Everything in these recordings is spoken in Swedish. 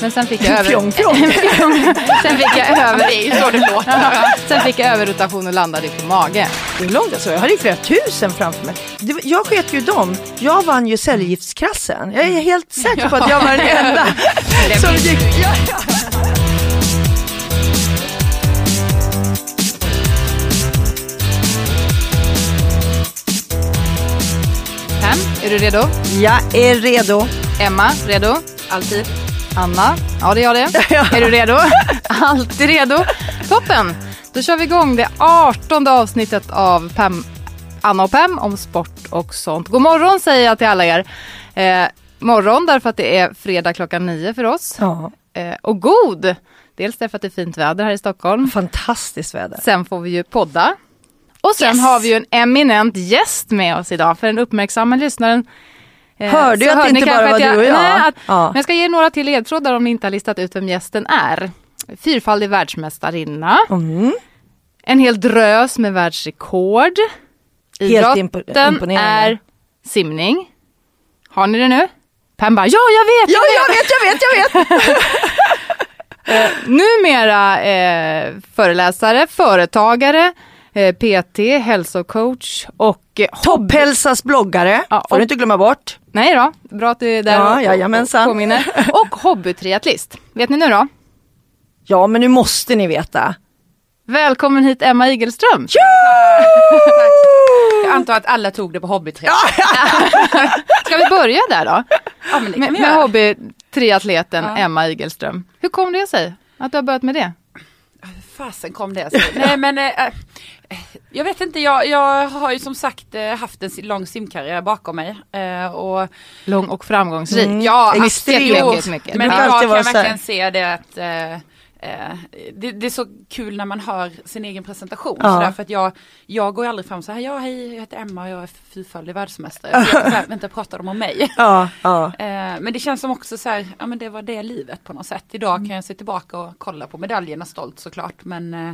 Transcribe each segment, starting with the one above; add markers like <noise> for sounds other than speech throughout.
Men sen fick jag över... Fjong, fjong. <laughs> sen fick jag över... Det är ju så det låter. sen fick jag överrotation och landade på mage. Det är långt alltså. Jag hade ju flera tusen framför mig. Var- jag sket ju dem. Jag vann ju cellgiftskrassen. Jag är helt säker på att jag var den enda som gick... Pam, är du redo? Jag är redo. Emma, redo? Alltid. Anna? Ja, det är jag det. <laughs> Är du redo? <laughs> Alltid redo. Toppen! Då kör vi igång det artonde avsnittet av Pam, Anna och Pam om sport och sånt. God morgon säger jag till alla er. Eh, morgon därför att det är fredag klockan nio för oss. Ja, Eh, och god! Dels därför att det är fint väder här i Stockholm. fantastiskt väder. Sen får vi ju podda. Och sen Yes. har vi ju en eminent gäst med oss idag. För den uppmärksamma lyssnaren Hörde så att det inte bara var du och jag. Nej, att, Ja. Men jag ska ge några till ledtrådar om ni inte har listat ut vem gästen är. Fyrfaldig världsmästarinna. Mm. En hel drös med världsrekord. Idrotten är simning. Har ni det nu? Pam bara, ja jag vet! Ja, jag vet, jag vet, jag vet. <laughs> Numera eh, föreläsare, företagare, eh, PT, hälsocoach och eh, Topphälsas bloggare, Ja, får du inte glömma bort. Nej då, bra att du är där Ja, och, och påminner. Och hobbytriatlist. Vet ni nu då? Ja, men nu måste ni veta. Välkommen hit Emma Igelström. <laughs> Jag antar att alla tog det på hobbyträff. <laughs> Ska vi börja där då? Ja, men Med, med hobbytriatleten Ja. Emma Igelström. Hur kom det sig att du har börjat med det? Fasen kom det sig. Nej men eh, eh, jag vet inte, jag, jag har ju som sagt eh, haft en lång simkarriär bakom mig. Eh, och Lång och framgångsrik. Mm. ja, Extremt. absolut. Mycket. Men jag kan verkligen se det att eh, det, det är så kul när man hör sin egen presentation. Ja. Så därför att jag, jag går aldrig fram så här, ja hej jag heter Emma och jag är fyrfaldig världsmästare. Jag så här, Vänta pratar de om mig? <laughs> Ja, ja. Eh, men det känns som också så här, ja men det var det livet på något sätt. Idag kan jag se tillbaka och kolla på medaljerna stolt såklart men eh,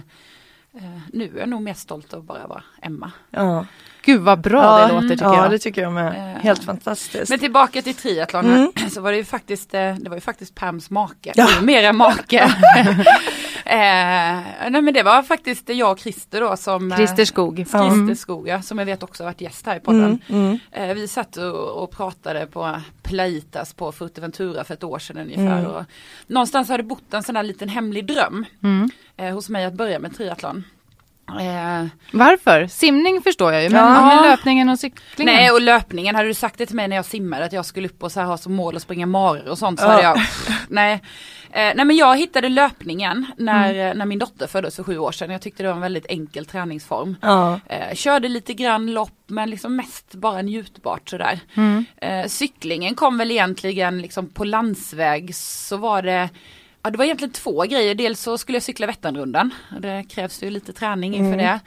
nu är jag nog mer stolt över bara vara Emma. ja. Gud vad bra ja, det låter tycker ja, jag. det tycker jag med. Eh, Helt fantastiskt. Men tillbaka till triathlon Mm. så var det ju faktiskt, eh, det var ju faktiskt Pams make, Ja. numera make. <laughs> eh, nej men det var faktiskt jag och Christer då som eh, Christer Skog. Christer. Skog, ja, som jag vet också har varit gäst här i podden. Mm, mm. Eh, vi satt och, och pratade på Plaitas på Fuerteventura för ett år sedan ungefär. Mm. Och någonstans har det bott en sån här liten hemlig dröm Mm. hos mig att börja med triathlon. Eh, Varför? Simning förstår jag ju, men, Ja. löpningen och cyklingen? nej och löpningen, hade du sagt det till mig när jag simmade att jag skulle upp och så ha som mål att springa marer och sånt så Ja. hade jag, nej. Eh, nej men jag hittade löpningen när, eh, när min dotter föddes för sju år sedan. Jag tyckte det var en väldigt enkel träningsform. Ja. Eh, körde lite grann lopp men liksom mest bara njutbart sådär. Mm. Eh, cyklingen kom väl egentligen liksom på landsväg så var det Ja det var egentligen två grejer. Dels så skulle jag cykla Vätternrundan. Det krävs ju lite träning inför det.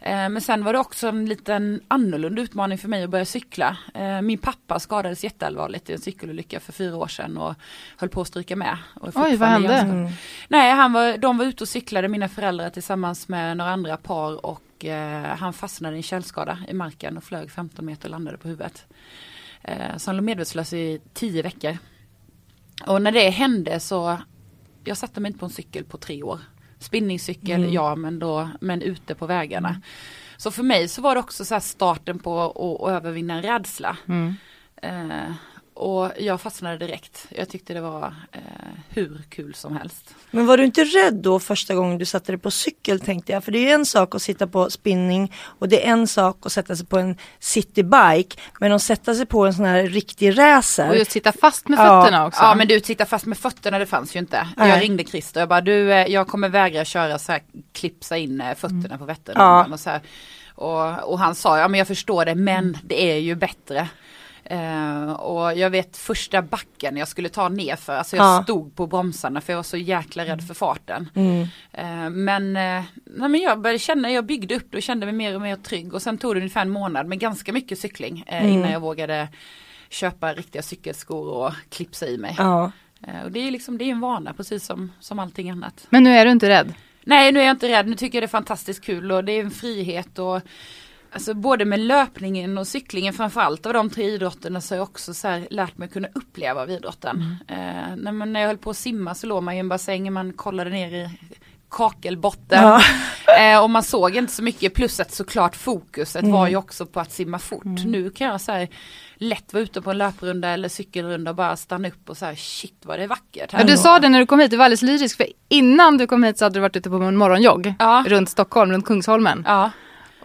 Eh, men sen var det också en liten annorlunda utmaning för mig att börja cykla. Eh, min pappa skadades jätteallvarligt i en cykelolycka för fyra år sedan och höll på att stryka med. Oj, vad hände? ganska- Nej, han var, de var ute och cyklade, mina föräldrar tillsammans med några andra par och eh, han fastnade i en källskada i marken och flög 15 meter och landade på huvudet. Så han låg medvetslös i 10 veckor. Och när det hände så, jag satte mig inte på en cykel på tre år. Spinningcykel, Mm. ja men då, men ute på vägarna. Så för mig så var det också så starten på att, att övervinna en rädsla. Mm. Eh, och jag fastnade direkt. Jag tyckte det var eh, hur kul som helst. Men var du inte rädd då första gången du satte dig på cykel tänkte jag? För det är en sak att sitta på spinning och det är en sak att sätta sig på en citybike. Men att sätta sig på en sån här riktig racer. Och just sitta fast med Ja. fötterna också. Ja men du tittar fast med fötterna det fanns ju inte. Nej. Jag ringde Christer jag bara du eh, jag kommer vägra köra så här klipsa in eh, fötterna på Vättern. Ja. Och. Och, och han sa ja men jag förstår det men det är ju bättre. Eh, och jag vet första backen jag skulle ta ner för, alltså jag Ja. stod på bromsarna för jag var så jäkla rädd för farten. Mm. Eh, men, eh, nej, men jag började känna, jag byggde upp det och kände mig mer och mer trygg och sen tog det ungefär en månad med ganska mycket cykling eh, Mm. innan jag vågade köpa riktiga cykelskor och klipsa i mig. Ja. Eh, och det är liksom, det är en vana precis som, som allting annat. Men nu är du inte rädd? Nej nu är jag inte rädd, nu tycker jag det är fantastiskt kul och det är en frihet och Alltså både med löpningen och cyklingen framförallt av de tre idrotterna så har jag också så lärt mig kunna uppleva av idrotten. Mm. Eh, när, när jag höll på att simma så låg man i en bassäng, man kollade ner i kakelbotten. Ja. <laughs> Eh, och man såg inte så mycket plus att såklart fokuset mm. var ju också på att simma fort. Mm. Nu kan jag så här, lätt vara ute på en löprunda eller cykelrunda och bara stanna upp och så här shit vad det är vackert. Ja, du sa det när du kom hit, du var alldeles lyrisk för innan du kom hit så hade du varit ute på en morgonjogg ja. runt Stockholm, runt Kungsholmen. Ja.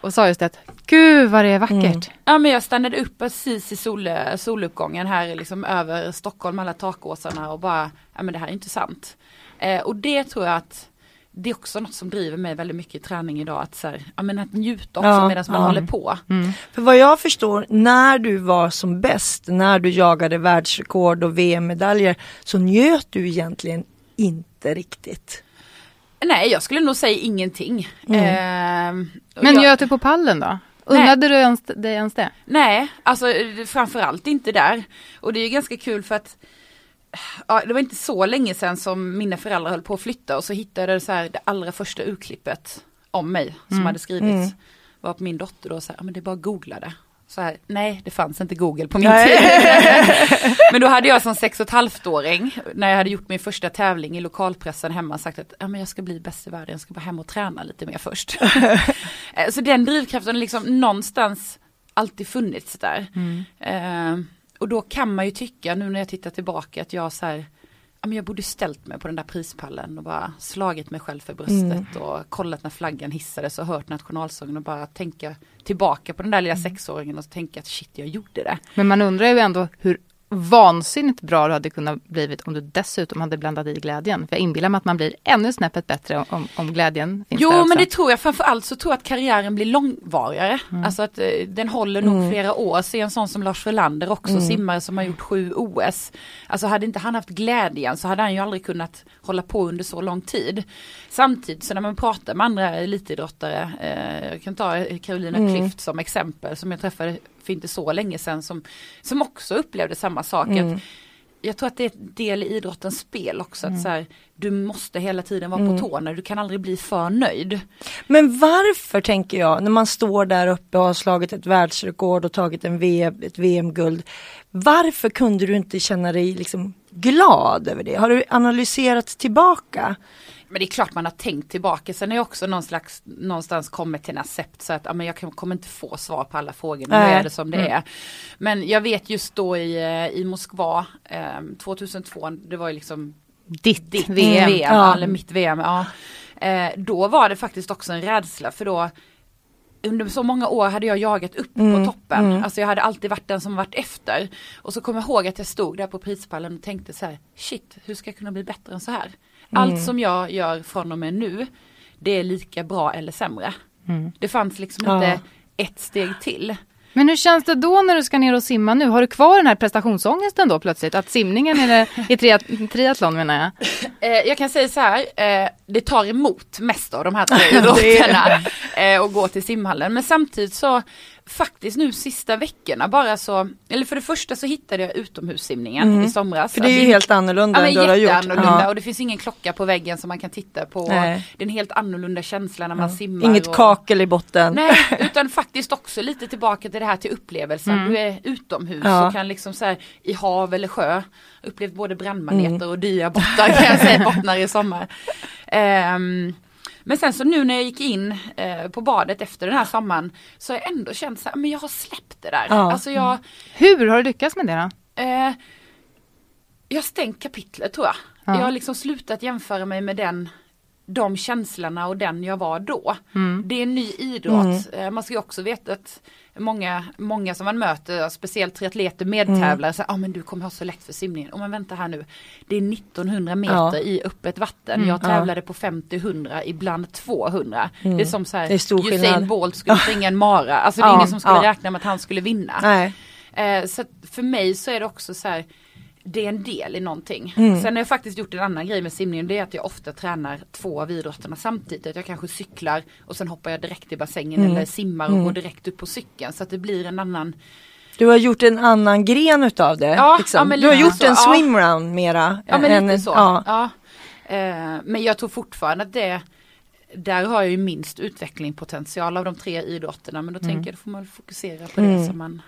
Och sa just att gud vad det är vackert. Mm. Ja men jag stannade upp precis i sol, soluppgången här liksom över Stockholm, alla takåsarna och bara, ja men det här är intressant. Eh, och det tror jag att det är också något som driver mig väldigt mycket i träning idag. Att, så här, ja, men att njuta också ja, medan man ja. håller på. Mm. För vad jag förstår, när du var som bäst, när du jagade världsrekord och VM-medaljer, så njöt du egentligen inte riktigt. Nej, jag skulle nog säga ingenting. Mm. Eh, men njöt du på pallen då? Unnade du ens, dig ens det? Nej, alltså framförallt inte där. Och det är ganska kul för att ja, det var inte så länge sedan som mina föräldrar höll på att flytta och så hittade jag så här, det allra första urklippet om mig som mm. hade skrivits. Mm. Var på min dotter då så här, men det är bara att googla det. Så här, nej det fanns inte Google på min nej. tid. <laughs> men då hade jag som sex och ett halvt åring när jag hade gjort min första tävling i lokalpressen hemma sagt att ja, men jag ska bli bäst i världen, jag ska bara hem och träna lite mer först. <laughs> Eh, så den drivkraften liksom någonstans alltid funnits där. Mm. Uh, och då kan man ju tycka nu när jag tittar tillbaka att jag så här, men jag borde ställt mig på den där prispallen och bara slagit mig själv för bröstet mm. och kollat när flaggan hissades och hört nationalsången och bara tänka tillbaka på den där lilla mm. sexåringen och tänka att shit jag gjorde det. Men man undrar ju ändå hur vansinnigt bra det hade kunnat blivit om du dessutom hade blandat i glädjen. För jag inbillar mig att man blir ännu snäppet bättre om, om glädjen finns Jo där men det tror jag framförallt så tror jag att karriären blir långvarigare. Mm. Alltså att eh, den håller nog mm. flera år. Se en sån som Lars Frölander också, mm. simmare som har gjort sju OS. Alltså hade inte han haft glädjen så hade han ju aldrig kunnat hålla på under så lång tid. Samtidigt så när man pratar med andra elitidrottare, eh, jag kan ta Carolina mm. Klüft som exempel som jag träffade för inte så länge sedan som, som också upplevde samma sak. Mm. Att jag tror att det är en del i idrottens spel också. Mm. Att så här, du måste hela tiden vara mm. på tårna, du kan aldrig bli för nöjd. Men varför tänker jag, när man står där uppe och har slagit ett världsrekord och tagit en VM, ett VM-guld. Varför kunde du inte känna dig liksom glad över det? Har du analyserat tillbaka? Men det är klart man har tänkt tillbaka. Sen är jag också någon slags, någonstans kommit till en accept så att ja, men jag kommer inte få svar på alla frågor. Nu är det som det mm. är. Men jag vet just då i, eh, i Moskva eh, 2002, det var ju liksom ditt, ditt VM, VM ja. eller mitt VM. Ja. Eh, då var det faktiskt också en rädsla för då under så många år hade jag jagat upp mm, på toppen. Mm. Alltså jag hade alltid varit den som varit efter. Och så kommer jag ihåg att jag stod där på prispallen och tänkte så här, shit, hur ska jag kunna bli bättre än så här? Allt mm. som jag gör från och med nu, det är lika bra eller sämre. Mm. Det fanns liksom ja. inte ett steg till. Men hur känns det då när du ska ner och simma nu? Har du kvar den här prestationsångesten då plötsligt? Att simningen är det, i triat triathlon menar jag? <laughs> Eh, jag kan säga så här, eh, det tar emot mest av de här tre idrotterna <laughs> eh, och gå till simhallen. Men samtidigt så faktiskt nu sista veckorna bara så, eller för det första så hittade jag utomhussimningen mm. i somras. För det är ju helt annorlunda ja, än du har gjort. Annorlunda, och det finns ingen klocka på väggen som man kan titta på. Nej. Det är en helt annorlunda känsla när man ja. simmar. Inget och, kakel i botten. Nej, <laughs> utan faktiskt också lite tillbaka till det här till upplevelsen. Mm. Du är utomhus ja. och kan liksom så här, i hav eller sjö upplevt både brandmaneter mm. och diabottar kan jag säga, bottnar i sommar. Um, <laughs> men sen så nu när jag gick in eh, på badet efter den här sommaren så har jag ändå känt så här, men jag har släppt det där. Ja. Alltså jag, Hur har du lyckats med det då? Eh, jag har stängt kapitlet tror jag. Ja. Jag har liksom slutat jämföra mig med den de känslorna och den jag var då. Mm. Det är en ny idrott. Mm. Eh, man ska ju också veta att många, många som man möter, speciellt triatleter, medtävlare, mm. säger ah, men du kommer ha så lätt för simningen. Och man väntar här nu, det är 1900 meter ja. i öppet vatten. Mm. Jag tävlade ja. på 50-100, ibland 200. Mm. Det är som så här, Usain Bolt skulle <laughs> springa en mara. Alltså det är ingen som skulle räkna med att han skulle vinna. Eh, så för mig så är det också så här, det är en del i någonting. Mm. Sen har jag faktiskt gjort en annan grej med simningen. Det är att jag ofta tränar två av idrotterna samtidigt. Att jag kanske cyklar och sen hoppar jag direkt i bassängen mm. eller simmar och mm. går direkt upp på cykeln. Så att det blir en annan Du har gjort en annan gren utav det. Ja, liksom. ja, du har gjort så, en ja. swimrun mera. Ja men än- så. Ja. Eh, men jag tror fortfarande att det där har jag ju minst utvecklingspotential av de tre idrotterna men då tänker jag då får man fokusera på Mm. det som man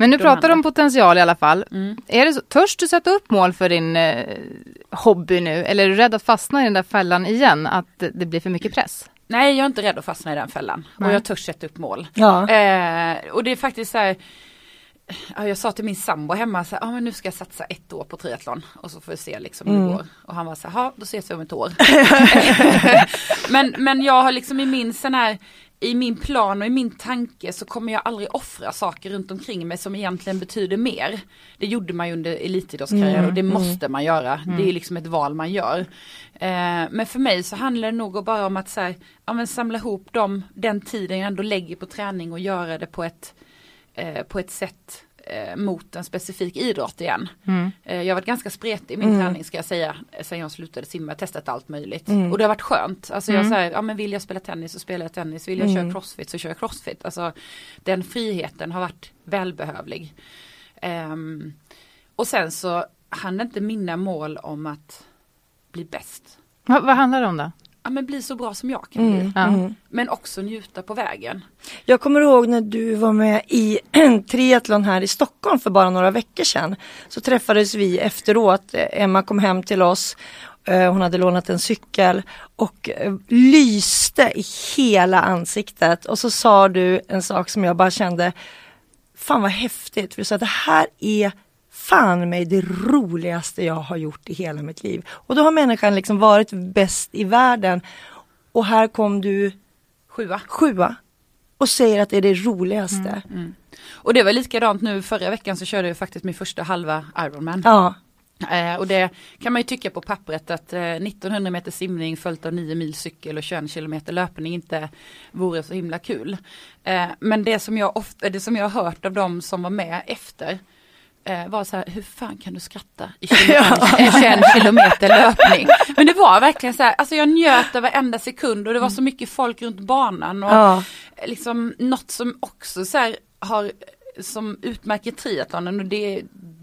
Men nu De pratar du om potential i alla fall. Mm. Är det så, törs du sätta upp mål för din eh, hobby nu? Eller är du rädd att fastna i den där fällan igen? Att det, blir för mycket press? Nej jag är inte rädd att fastna i den fällan Nej. och jag törs sätta upp mål. Ja. Eh, och det är faktiskt så här ja, jag sa till min sambo hemma så här, ah, men nu ska jag satsa ett år på triathlon och så får vi se liksom hur Mm. det går. Och han var så här, "Ja, då ses vi om ett år. <laughs> men, men jag har liksom i min sån här i min plan och i min tanke så kommer jag aldrig offra saker runt omkring mig som egentligen betyder mer. Det gjorde man ju under elitidrottskarriär Mm, och det mm. måste man göra. Det är liksom ett val man gör. Eh, men för mig så handlar det nog bara om att så här, ja, samla ihop dem, den tiden jag ändå lägger på träning och göra det på ett, eh, på ett sätt eh, mot en specifik idrott igen. Mm. Eh, jag har varit ganska spretig i min Mm. träning ska jag säga. Sen jag slutade simma, testat allt möjligt. Mm. Och det har varit skönt. Alltså jag Mm. säger, ja men vill jag spela tennis så spelar jag tennis. Vill jag Mm. köra crossfit så kör jag crossfit. Alltså den friheten har varit välbehövlig. Ehm, och sen så handlar inte mina mål om att bli bäst. Va, vad handlar det om då? Ja men bli så bra som jag kan bli. Mm, Ja. mm. Men också njuta på vägen. Jag kommer ihåg när du var med i <clears throat> triathlon här i Stockholm för bara några veckor sedan. Så träffades vi efteråt. Emma kom hem till oss. Eh, Hon hade lånat en cykel och eh, lyste i hela ansiktet. Och så sa du en sak som jag bara kände, fan vad häftigt. För du sa att det här är fan mig det roligaste jag har gjort i hela mitt liv. Och då har människan liksom varit bäst i världen. Och här kom du Sjua. sjua och säger att det är det roligaste. Mm. Och det var likadant nu förra veckan så körde jag faktiskt min första halva Ironman. Ja, Eh, och det kan man ju tycka på pappret att eh, 1900 meter simning följt av 9 mil cykel och 21 kilometer löpning inte vore så himla kul. Eh, men det som, jag ofta, det som jag har hört av de som var med efter var så här, hur fan kan du skratta i 21, eh, 21 kilometer <laughs> löpning? Men det var verkligen så här, alltså jag njöt av varenda sekund och det var så mycket folk runt banan. Och, ja, liksom något som också så här har som utmärker triathlonen och det,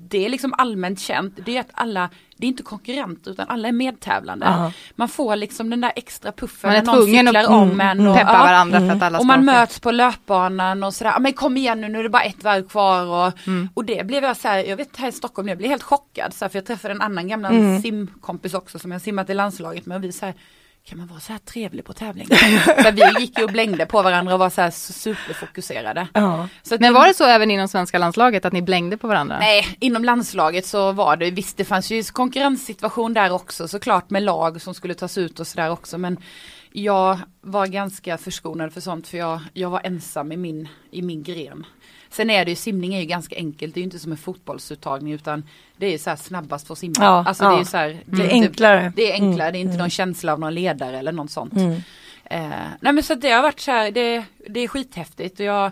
det är liksom allmänt känt. Det är att alla, det är inte konkurrenter utan alla är medtävlande. Ja. Man får liksom den där extra puffen Man är när någon tvungen att cyklar om mm, en. mm. Och, Peppa ja, varandra för Mm. att alla och man möts på löpbanan och sådär, "Ja, men kom igen nu, nu är det bara ett varv kvar och, Mm. och det blev jag så här, jag vet här i Stockholm, jag blev helt chockad så här, för jag träffade en annan gamla Mm. simkompis också som jag simmat i landslaget med och vi så här, kan man vara så här trevlig på tävling? <laughs> för vi gick ju och blängde på varandra och var så här superfokuserade. ja. Så att Men var det så även inom svenska landslaget att ni blängde på varandra? Nej, inom landslaget så var det, visst det fanns ju konkurrenssituation där också såklart med lag som skulle tas ut och sådär också men jag var ganska förskonad för sånt för jag, jag var ensam i min, i min gren. Sen är det ju, simning är ju ganska enkelt, det är ju inte som en fotbollsuttagning utan det är ju så här snabbast för att simma. Ja, alltså ja. det är ju så här, Det är enklare. Det är enklare, Mm, det är inte mm. någon känsla av någon ledare eller något sånt. Mm. Eh, nej men så det har varit så här, det, det är skithäftigt och jag,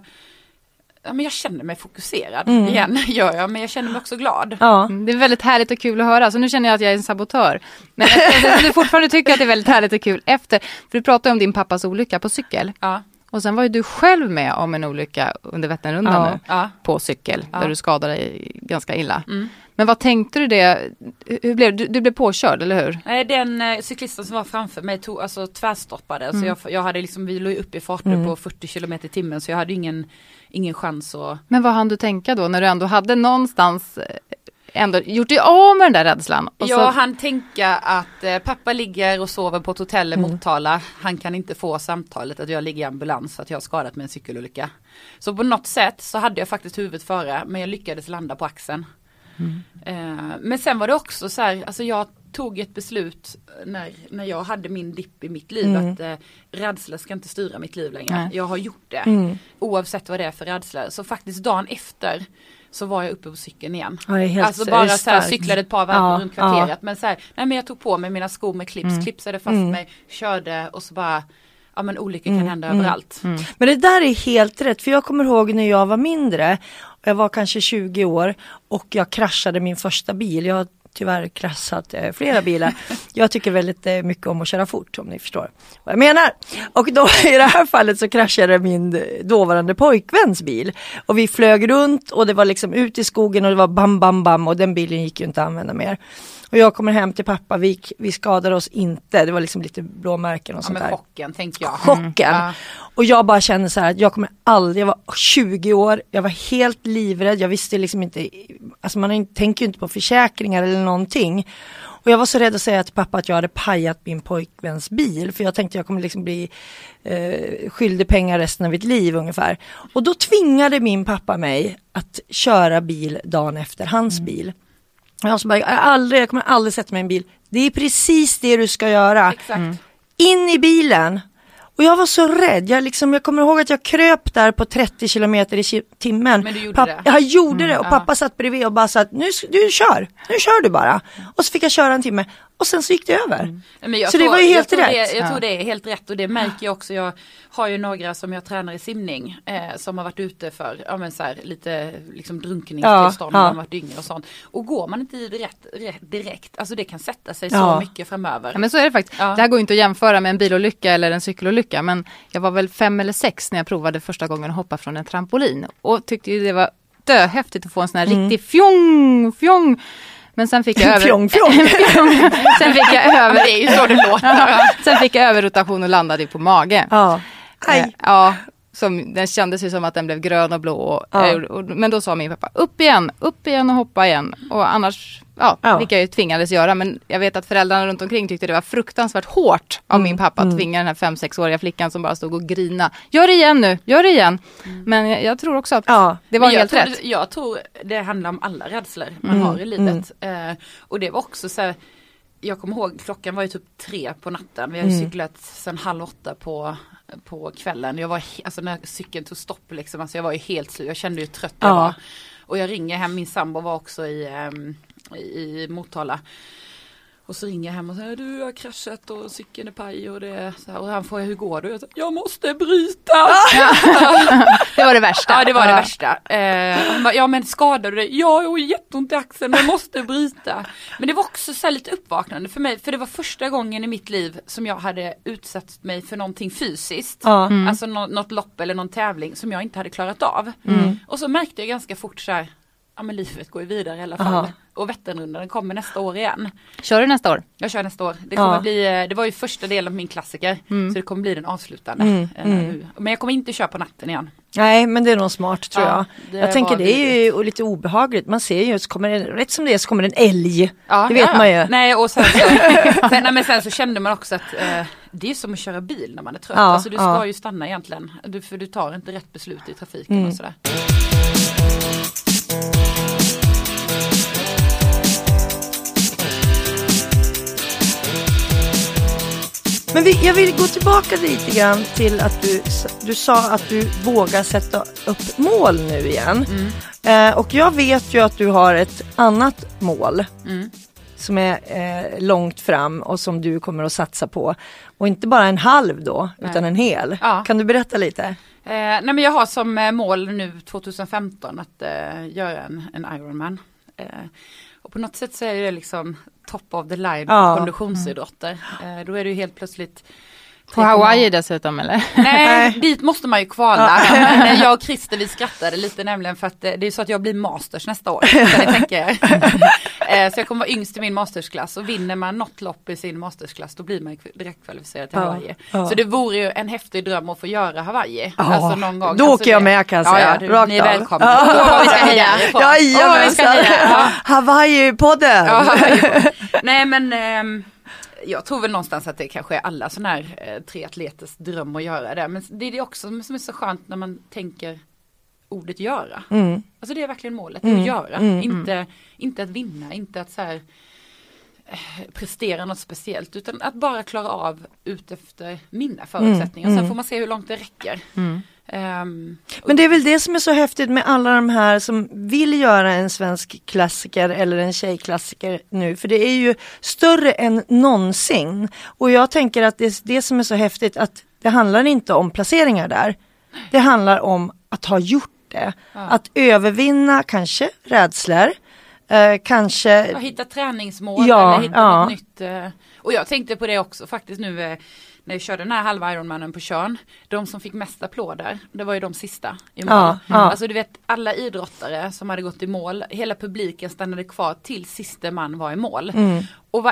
ja, men jag känner mig fokuserad Mm. igen, <laughs> gör jag, men jag känner mig också glad. Ja. Mm, Det är väldigt härligt och kul att höra, så nu känner jag att jag är en sabotör. Men <laughs> du fortfarande tycker att det är väldigt härligt och kul efter, för du pratade om din pappas olycka på cykel. Ja, Och sen var ju du själv med om en olycka under Vätternrundan Ja. nu, ja. på cykel, Ja. där du skadade dig ganska illa. Mm. Men vad tänkte du det, hur blev, du, du blev påkörd, eller hur? Nej, Den eh, cyklisten som var framför mig tog, alltså tvärstoppade. Så Mm. jag, jag hade liksom, vi låg ju uppe i fart nu Mm. på 40 km i timmen så jag hade ingen, ingen chans att Men vad hann du tänka då, när du ändå hade någonstans eh, ändå gjort dig av med den där rädslan? Och Jag så, hann tänka att eh, pappa ligger och sover på ett hotell i Mm. Motala. Han kan inte få samtalet att jag ligger i ambulans för att jag har skadat mig i en cykelolycka. Så på något sätt så hade jag faktiskt huvudet före men jag lyckades landa på axeln. Mm. Eh, men sen var det också så här, alltså jag tog ett beslut när, när jag hade min dipp i mitt liv Mm. att eh, rädsla ska inte styra mitt liv längre. Nej. Jag har gjort det. Mm. Oavsett vad det är för rädsla. Så faktiskt dagen efter så var jag uppe på cykeln igen. Ja, alltså bara så här, cyklade ett par varv Ja, runt kvarteret. ja. Men så här, nej men jag tog på mig mina skor med clips, Mm. clipsade fast Mm. mig, körde och så bara, ja men olyckor Mm, kan hända mm. överallt. mm. Men det där är helt rätt, för jag kommer ihåg när jag var mindre, jag var kanske 20 år och jag kraschade min första bil. Jag tyvärr kraschat eh, flera bilar. Jag tycker väldigt eh, mycket om att köra fort om ni förstår vad jag menar. Och då <laughs> i det här fallet så kraschade min dåvarande pojkväns bil. Och vi flög runt och det var liksom ut i skogen och det var bam bam bam och den bilen gick ju inte att använda mer. Och jag kommer hem till pappa, vi, vi skadade oss inte, det var liksom lite blåmärken och Ja, sånt men där. chocken tänker jag. Chocken! Ja. Och jag bara känner så här att jag kommer aldrig, jag var 20 år, jag var helt livrädd, jag visste liksom inte, alltså man tänker ju inte på försäkringar eller någonting. Och jag var så rädd att säga till pappa att jag hade pajat min pojkväns bil, för jag tänkte jag kommer liksom bli eh, skyldig pengar resten av mitt liv ungefär. Och då tvingade min pappa mig att köra bil dagen efter hans bil. Jag, bara, jag, aldrig, jag kommer aldrig sätta mig i en bil. Det är precis det du ska göra Exakt. in i bilen. Och jag var så rädd, jag, liksom, jag kommer ihåg att jag kröp där på 30 kilometer i timmen. Men du gjorde det? Jag gjorde det och ja. pappa satt bredvid och bara sa att nu, du kör, nu kör du bara. Och så fick jag köra en timme och sen så gick det över. Men jag Så det tror, var ju helt jag tror rätt. Det, jag tror det är helt rätt och det märker jag också. Jag har ju några som jag tränar i simning eh, som har varit ute för ja, men så här, lite liksom drunkningstillstånd Ja, när ja. man varit yngre och sånt. Och går man inte i det rätt, rätt direkt, alltså det kan sätta sig Ja. så mycket framöver. Ja, men så är det faktiskt. Ja. Det här går ju inte att jämföra med en bilolycka eller en cykelolycka men jag var väl fem eller sex när jag provade första gången att hoppa från en trampolin och tyckte ju det var döhäftigt att få en sån här riktig fjong, fjong. Men sen fick jag <laughs> över... Fjong, <laughs> fjong. sen fick jag Ja, <laughs> över... det är ju så det låter. sen fick jag överrotation och landade på mage. Ja. Eh, Aj. Ja, som, den kändes ju som att den blev grön och blå. Och, Ja. och, men då sa min pappa, upp igen, upp igen och hoppa igen. Och annars, ja, Ja. vilket jag ju tvingades göra. Men jag vet att föräldrarna runt omkring tyckte det var fruktansvärt hårt av min pappa att tvinga den här fem sexåriga flickan som bara stod och grina. Gör det igen nu, gör det igen. Men jag, jag tror också att Ja. det var helt tror, rätt. Jag tror det handlar om alla rädslor man Mm, har i livet. Eh, och det var också så här, jag kommer ihåg klockan var ju typ tre på natten. Vi har ju Mm. cyklat sedan halv åtta på, på kvällen. Jag var, alltså när cykeln tog stopp liksom, alltså jag var ju helt slut. Jag kände hur trött jag Ja. var. Och jag ringer hem, min sambo var också i, ehm, i, Motala. Och så ringer jag hem och säger du jag har kraschat och cykeln är paj och det är så här, och han får hur går det? Jag, säger, jag måste bryta! <laughs> Det var det värsta. Ja det var det värsta. Eh, bara, ja men skadade du dig? Ja jag har jätteont i axeln men jag måste bryta. Men det var också så lite uppvaknande för mig för det var första gången i mitt liv som jag hade utsatt mig för någonting fysiskt. Ja. Alltså nå- något lopp eller någon tävling som jag inte hade klarat av. Och så märkte jag ganska fort så här, ja men livet går ju vidare i alla fall. Aha. Och Vätternrundan kommer nästa år igen. Kör du nästa år? Jag kör nästa år. Det, kommer Ja. bli, eh, det var ju första delen av min klassiker. Så det kommer bli den avslutande. Mm, eh, nu. Men jag kommer inte köra på natten igen. Nej men det är nog smart tror Ja, jag. Jag tänker det är ju lite obehagligt. Man ser ju, så kommer det, rätt som det är så kommer en älg. Ja, det vet ja, ja. man ju. Nej och sen så, <laughs> sen, nej, men sen så kände man också att eh, det är som att köra bil när man är trött. Ja, alltså du ska ju stanna egentligen. Du, för du tar inte rätt beslut i trafiken Mm. och sådär. Men vi, jag vill gå tillbaka lite grann till att du, du sa att du vågar sätta upp mål nu igen. Mm. Eh, och jag vet ju att du har ett annat mål Mm. som är eh, långt fram och som du kommer att satsa på. Och inte bara en halv då, Nej. utan en hel. Ja. Kan du berätta lite? Eh, nej men jag har som eh, mål nu 2015 att eh, göra en, en Ironman. Eh, och på något sätt så är det liksom top of the line Ja. konditionsidrotter. Eh, då är det ju helt plötsligt På Hawaii dessutom eller? <laughs> Nej, dit måste man ju kvala. Men jag och Christer vi skrattade lite nämligen för att eh, det är så att jag blir masters nästa år. Så, tänker. <laughs> Eh, så jag kommer vara yngst i min mastersklass och vinner man något lopp i sin mastersklass då blir man ju direkt kvalificerad till Ja, Hawaii. ja. Så det vore ju en häftig dröm att få göra Hawaii. Ja, Alltså någon gång. då alltså åker jag det- med kan jag ja, säga, Ja, du, rakt ni är välkomna. Ja. Vi ska heja <laughs> heja. Ja. Hawaii-podden! Ja, Nej men ehm, jag tror väl någonstans att det kanske är alla sådana här eh, triatleters dröm att göra det. Men det är det också som är så skönt när man tänker ordet göra. Mm. Alltså det är verkligen målet, är att göra. mm, inte, inte att vinna, inte att så här, prestera något speciellt. Utan att bara klara av utefter mina förutsättningar. Mm, Sen mm. får man se hur långt det räcker. Ehm, och- Men det är väl det som är så häftigt med alla de här som vill göra en svensk klassiker eller en tjejklassiker nu. För det är ju större än någonsin. Och jag tänker att det är det som är så häftigt att det handlar inte om placeringar där. Det handlar om att ha gjort det. Att övervinna kanske rädslor. Eh, kanske, Ja, hitta träningsmål Ja, eller hitta ja. något nytt. eh. Och jag tänkte på det också faktiskt nu eh, när jag körde den här halva Ironmanen på Tjörn. De som fick mest applåder, det var ju de sista i mål. Ja, ja. Alltså du vet alla idrottare som hade gått i mål, hela publiken stannade kvar till sista man var i mål. Mm. Och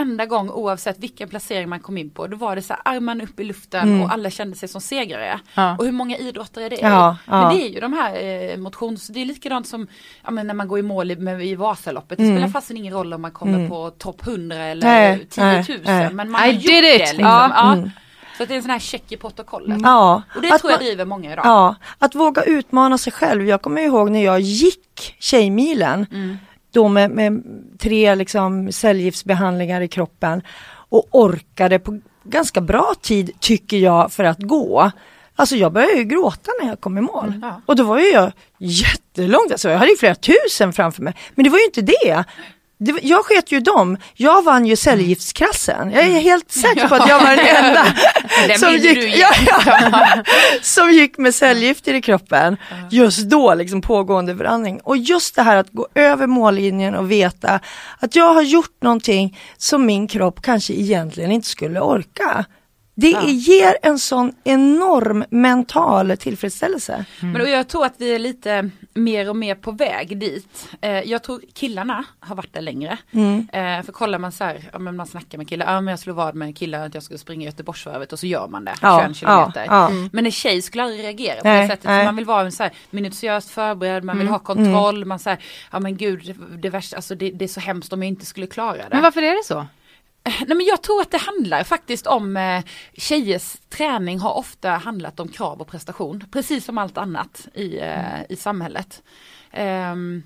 varenda gång oavsett vilken placering man kom in på, då var det så här armarna upp i luften Mm. och alla kände sig som segrare. Ja. Och hur många idrottare det är. Ja, ja. Men det är ju de här eh, motions, det är likadant som när man går i mål i, med, i Vasaloppet. Det Mm. spelar fasen ingen roll om man kommer på topp 100 eller Nej, 10 000. nej. Men man har I gjort did det it! liksom. Ja. Mm. Så det är en sån här check i protokollet. ja. Och det tror jag driver många idag. Ja, att våga utmana sig själv. Jag kommer ihåg när jag gick Tjejmilen, Mm. Då med, med tre liksom cellgiftsbehandlingar i kroppen och orkade på ganska bra tid tycker jag för att gå. Alltså jag började ju gråta när jag kom i mål. Ja. Och då var ju jag jättelångt, alltså jag hade ju flera tusen framför mig. Men det var ju inte det. Det jag sket ju dem. Jag vann ju cellgiftsklassen. Jag är helt säker på att jag var den enda <laughs> som gick, ja, ja, <laughs> som gick med cellgifter i kroppen. Just då, liksom pågående förandring. Och just det här att gå över mållinjen och veta att jag har gjort någonting som min kropp kanske egentligen inte skulle orka. Det Ja. ger en sån enorm mental tillfredsställelse. Men och jag tror att vi är lite mer och mer på väg dit. Eh, jag tror killarna har varit där längre. Mm. Eh, för kollar man så här, ja, men man snackar med killar, ja men jag slog vad med killar att jag skulle springa Göteborgsvarvet och så gör man det, Ja, 21 kilometer. ja, ja. Men en tjej skulle aldrig reagera på Nej, det sättet. nej. För man vill vara så här, minutiöst förberedd, man vill Mm, ha kontroll, man säger, ja men gud, det, det, värsta, alltså det, det är så hemskt om jag inte skulle klara det. Men varför är det så? Nej men jag tror att det handlar faktiskt om eh, tjejers träning har ofta handlat om krav och prestation. Precis som allt annat i, eh, i samhället. Ehm,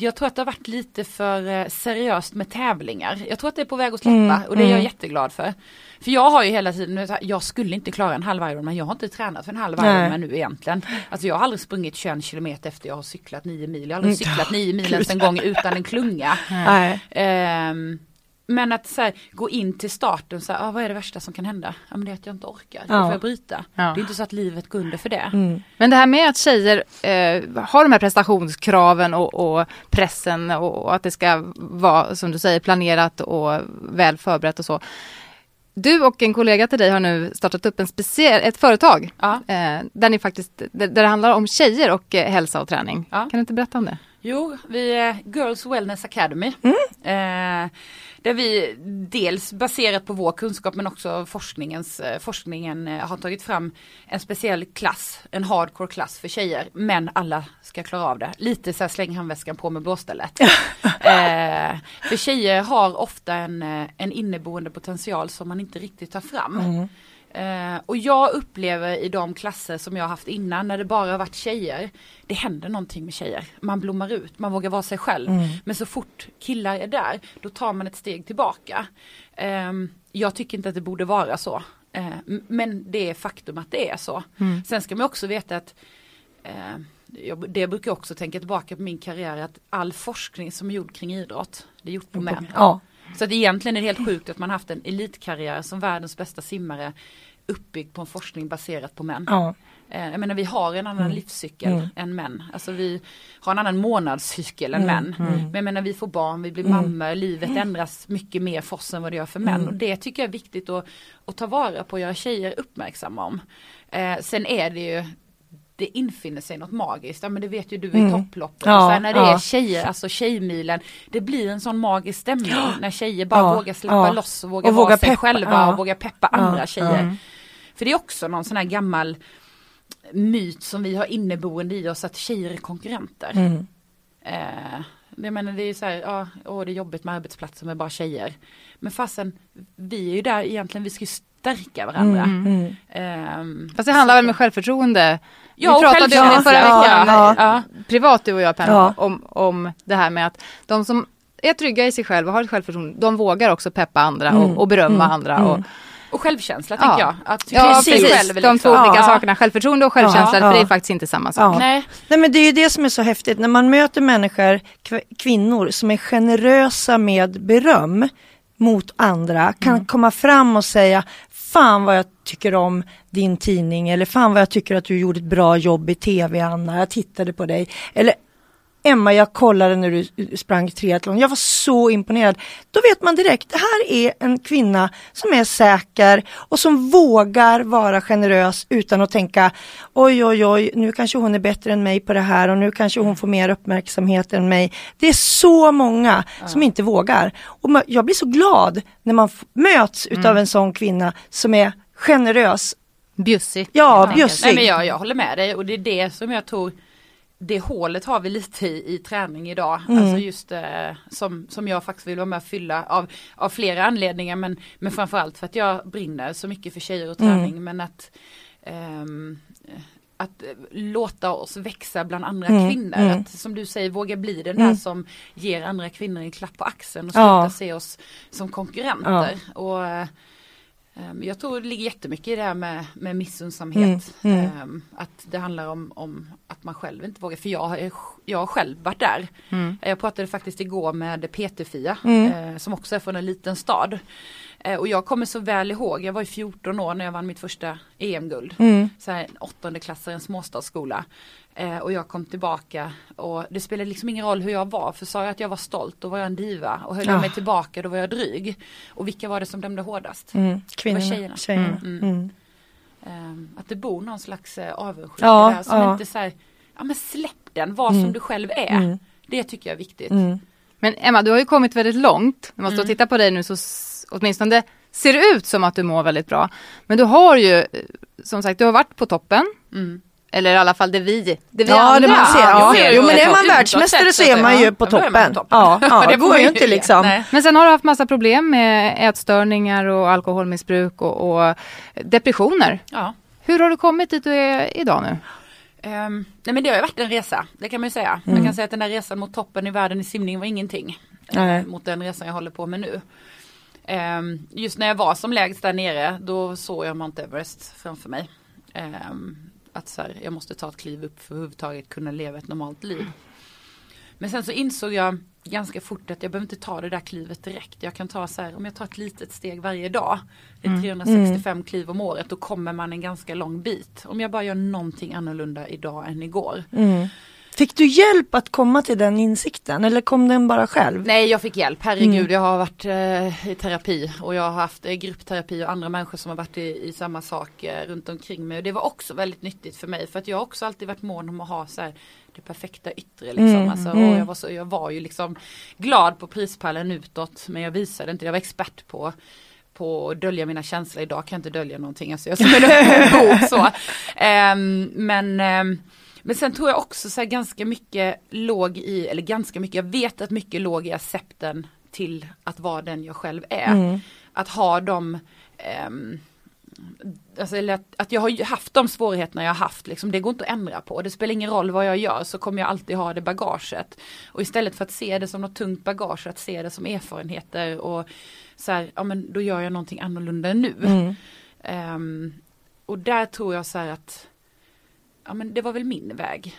jag tror att det har varit lite för eh, seriöst med tävlingar. Jag tror att det är på väg att släppa Mm, och det är jag mm. jätteglad för. För jag har ju hela tiden, jag skulle inte klara en halv Ironman, jag har inte tränat för en halv. Ironman nu egentligen. Alltså jag har aldrig sprungit 21 kilometer efter jag har cyklat 9 mil, jag har aldrig Mm. cyklat 9 mil <laughs> ens en gång utan en klunga. Men att så här, gå in till starten, så här, ah, vad är det värsta som kan hända? Ja men det är att jag inte orkar, då Ja. får jag bryta. Ja. Det är inte så att livet går under för det. Mm. Men det här med att tjejer eh, har de här prestationskraven och, och pressen och, och att det ska vara, som du säger, planerat och väl förberett och så. Du och en kollega till dig har nu startat upp en speciell, ett företag Ja. eh, där, ni faktiskt, där, där det handlar om tjejer och eh, hälsa och träning. Ja. Kan du inte berätta om det? Jo, vi är Girls Wellness Academy. Eh, där vi dels baserat på vår kunskap men också forskningens, eh, forskningen eh, har tagit fram en speciell klass, en hardcore klass för tjejer. Men alla ska klara av det. Lite så här släng handväskan på med blåstället. <laughs> eh, för tjejer har ofta en, eh, en inneboende potential som man inte riktigt tar fram. Eh, och jag upplever i de klasser som jag har haft innan när det bara har varit tjejer. Det händer någonting med tjejer. Man blommar ut, man vågar vara sig själv. Men så fort killar är där, då tar man ett steg tillbaka. Ehm, jag tycker inte att det borde vara så. Eh, men det är faktum att det är så. Sen ska man också veta att eh, jag, det brukar jag också tänka tillbaka på min karriär att all forskning som är gjord kring idrott, det är gjort på män. Ja. Så att egentligen är det helt sjukt att man haft en elitkarriär som världens bästa simmare uppbyggd på en forskning baserat på män. Ja. Eh, Jag menar vi har en annan livscykel Mm. än män. Alltså vi har en annan månadscykel än Mm. män. Men jag menar vi får barn, vi blir Mm. mammor, livet ändras mycket mer för oss än vad det gör för män. Mm. Och det tycker jag är viktigt att, att ta vara på och göra tjejer uppmärksamma om. Eh, sen är det ju det infinner sig något magiskt, ja men det vet ju du i Mm. topploppet. Ja, och sen när det ja. är tjejer, alltså tjejmilen, det blir en sån magisk stämning när tjejer bara Ja, vågar släppa ja. loss och vågar Och vara vågar sig peppa, själva ja. och vågar peppa andra Ja, tjejer. ja. För det är också någon sån här gammal myt som vi har inneboende i oss att tjejer är konkurrenter. Mm. Eh, jag menar det är så här, ja, åh, det är jobbigt med arbetsplatser med bara tjejer. Men fasen, vi är ju där egentligen, vi ska ju stärka varandra. Mm. Mm. Ehm, Fast det handlar väl med självförtroende. Ja, Vi och pratade om det förra veckan, Ja, ja. privat du och jag Penna, Ja. om, om det här med att de som är trygga i sig själva och har ett självförtroende, de vågar också peppa andra Mm. och, och berömma Mm. andra. Mm. Och, Och självkänsla Ja. tänker jag. Att ja, precis. själv De två liksom. olika Ja. sakerna, självförtroende och självkänsla, Ja, för det är faktiskt inte samma sak. Ja. Nej, Nej men det är ju det som är så häftigt när man möter människor, kv- kvinnor som är generösa med beröm mot andra, kan komma fram och säga Fan vad jag tycker om din tidning eller fan vad jag tycker att du gjorde ett bra jobb i tv Anna, jag tittade på dig. Eller Emma jag kollade när du sprang triathlon, jag var så imponerad. Då vet man direkt, det här är en kvinna som är säker och som vågar vara generös utan att tänka oj oj oj, nu kanske hon är bättre än mig på det här och nu kanske hon får mer uppmärksamhet än mig. Det är så många ja. som inte vågar. Och jag blir så glad när man möts utav mm. en sån kvinna som är generös. Bjussig. Ja, bjussig. Nej, men jag, jag håller med dig och det är det som jag tror det hålet har vi lite i, i träning idag. Mm. Alltså just eh, som, som jag faktiskt vill vara med och fylla av, av flera anledningar men, men framförallt för att jag brinner så mycket för tjejer och mm. träning mm. men att ehm, att låta oss växa bland andra mm, kvinnor. Mm. Att som du säger våga bli den där mm. som ger andra kvinnor en klapp på axeln och sluta ja. se oss som konkurrenter. Ja. Och Ehm, jag tror det ligger jättemycket i det här med, med missunnsamhet. Mm, mm. Ehm, att det handlar om, om, att man själv inte vågar. För jag, jag har själv varit där. Mm. Jag pratade faktiskt igår med PT-Fia mm. eh, som också är från en liten stad. Eh, och jag kommer så väl ihåg, jag var i 14 år när jag vann mitt första EM-guld. Mm. Så här, åttonde klassare i en småstadsskola. Eh, och jag kom tillbaka och det spelade liksom ingen roll hur jag var för sa jag att jag var stolt då var jag en diva och höll jag mig tillbaka då var jag dryg. Och vilka var det som dömde hårdast? Mm. Kvinnorna, tjejerna. tjejerna. Mm. Mm. Um, att det bor någon slags uh, avundsjuka ja, där som ja. inte säger ja men släpp den, var som mm. du själv är. Mm. Det tycker jag är viktigt. Mm. Men Emma, du har ju kommit väldigt långt. När man står och tittar på dig nu så åtminstone ser det ut som att du mår väldigt bra. Men du har ju, eh, som sagt, du har varit på toppen. Mm. Eller i alla fall det vi, det vi ja, andra. Det man ser, ja. Jo, jo men är man världsmästare så är man ju på toppen. Ja, <laughs> ja, det går ju inte liksom. Nej. Men sen har du haft massa problem med ätstörningar och alkoholmissbruk och, och depressioner. Ja. Hur har du kommit dit du är idag nu? Um, nej men det har ju varit en resa, det kan man ju säga. Mm. Man kan säga att den där resan mot toppen i världen i simning var ingenting. Uh, mot den resan jag håller på med nu. Um, just när jag var som lägst där nere då såg jag Mount Everest framför mig. Um, att så här, jag måste ta ett kliv upp för att överhuvudtaget kunna leva ett normalt liv. Men sen så insåg jag ganska fort att jag behöver inte ta det där klivet direkt. Jag kan ta så här, om jag tar ett litet steg varje dag. Det är 365 mm. kliv om året, då kommer man en ganska lång bit. Om jag bara gör någonting annorlunda idag än igår. Mm. Fick du hjälp att komma till den insikten eller kom den bara själv? Nej jag fick hjälp, herregud mm. jag har varit eh, i terapi och jag har haft eh, gruppterapi och andra människor som har varit i, i samma sak eh, runt omkring mig och det var också väldigt nyttigt för mig för att jag har också alltid varit mån om att ha så här, det perfekta yttre liksom. Mm. Alltså, och mm. jag, var så, jag var ju liksom glad på prispallen utåt men jag visade inte, jag var expert på på att dölja mina känslor. Idag kan jag inte dölja någonting. Alltså jag som en bok så. Um, <laughs> men um, men sen tror jag också så här ganska mycket låg i, eller ganska mycket, jag vet att mycket låg i accepten till att vara den jag själv är. Mm. Att ha de um, Alltså, eller att, att, jag har haft de svårigheterna jag har haft, liksom, det går inte att ändra på. Det spelar ingen roll vad jag gör så kommer jag alltid ha det bagaget. Och istället för att se det som något tungt bagage, att se det som erfarenheter och så här, ja men då gör jag någonting annorlunda nu. Mm. Um, och där tror jag så här att ja men det var väl min väg.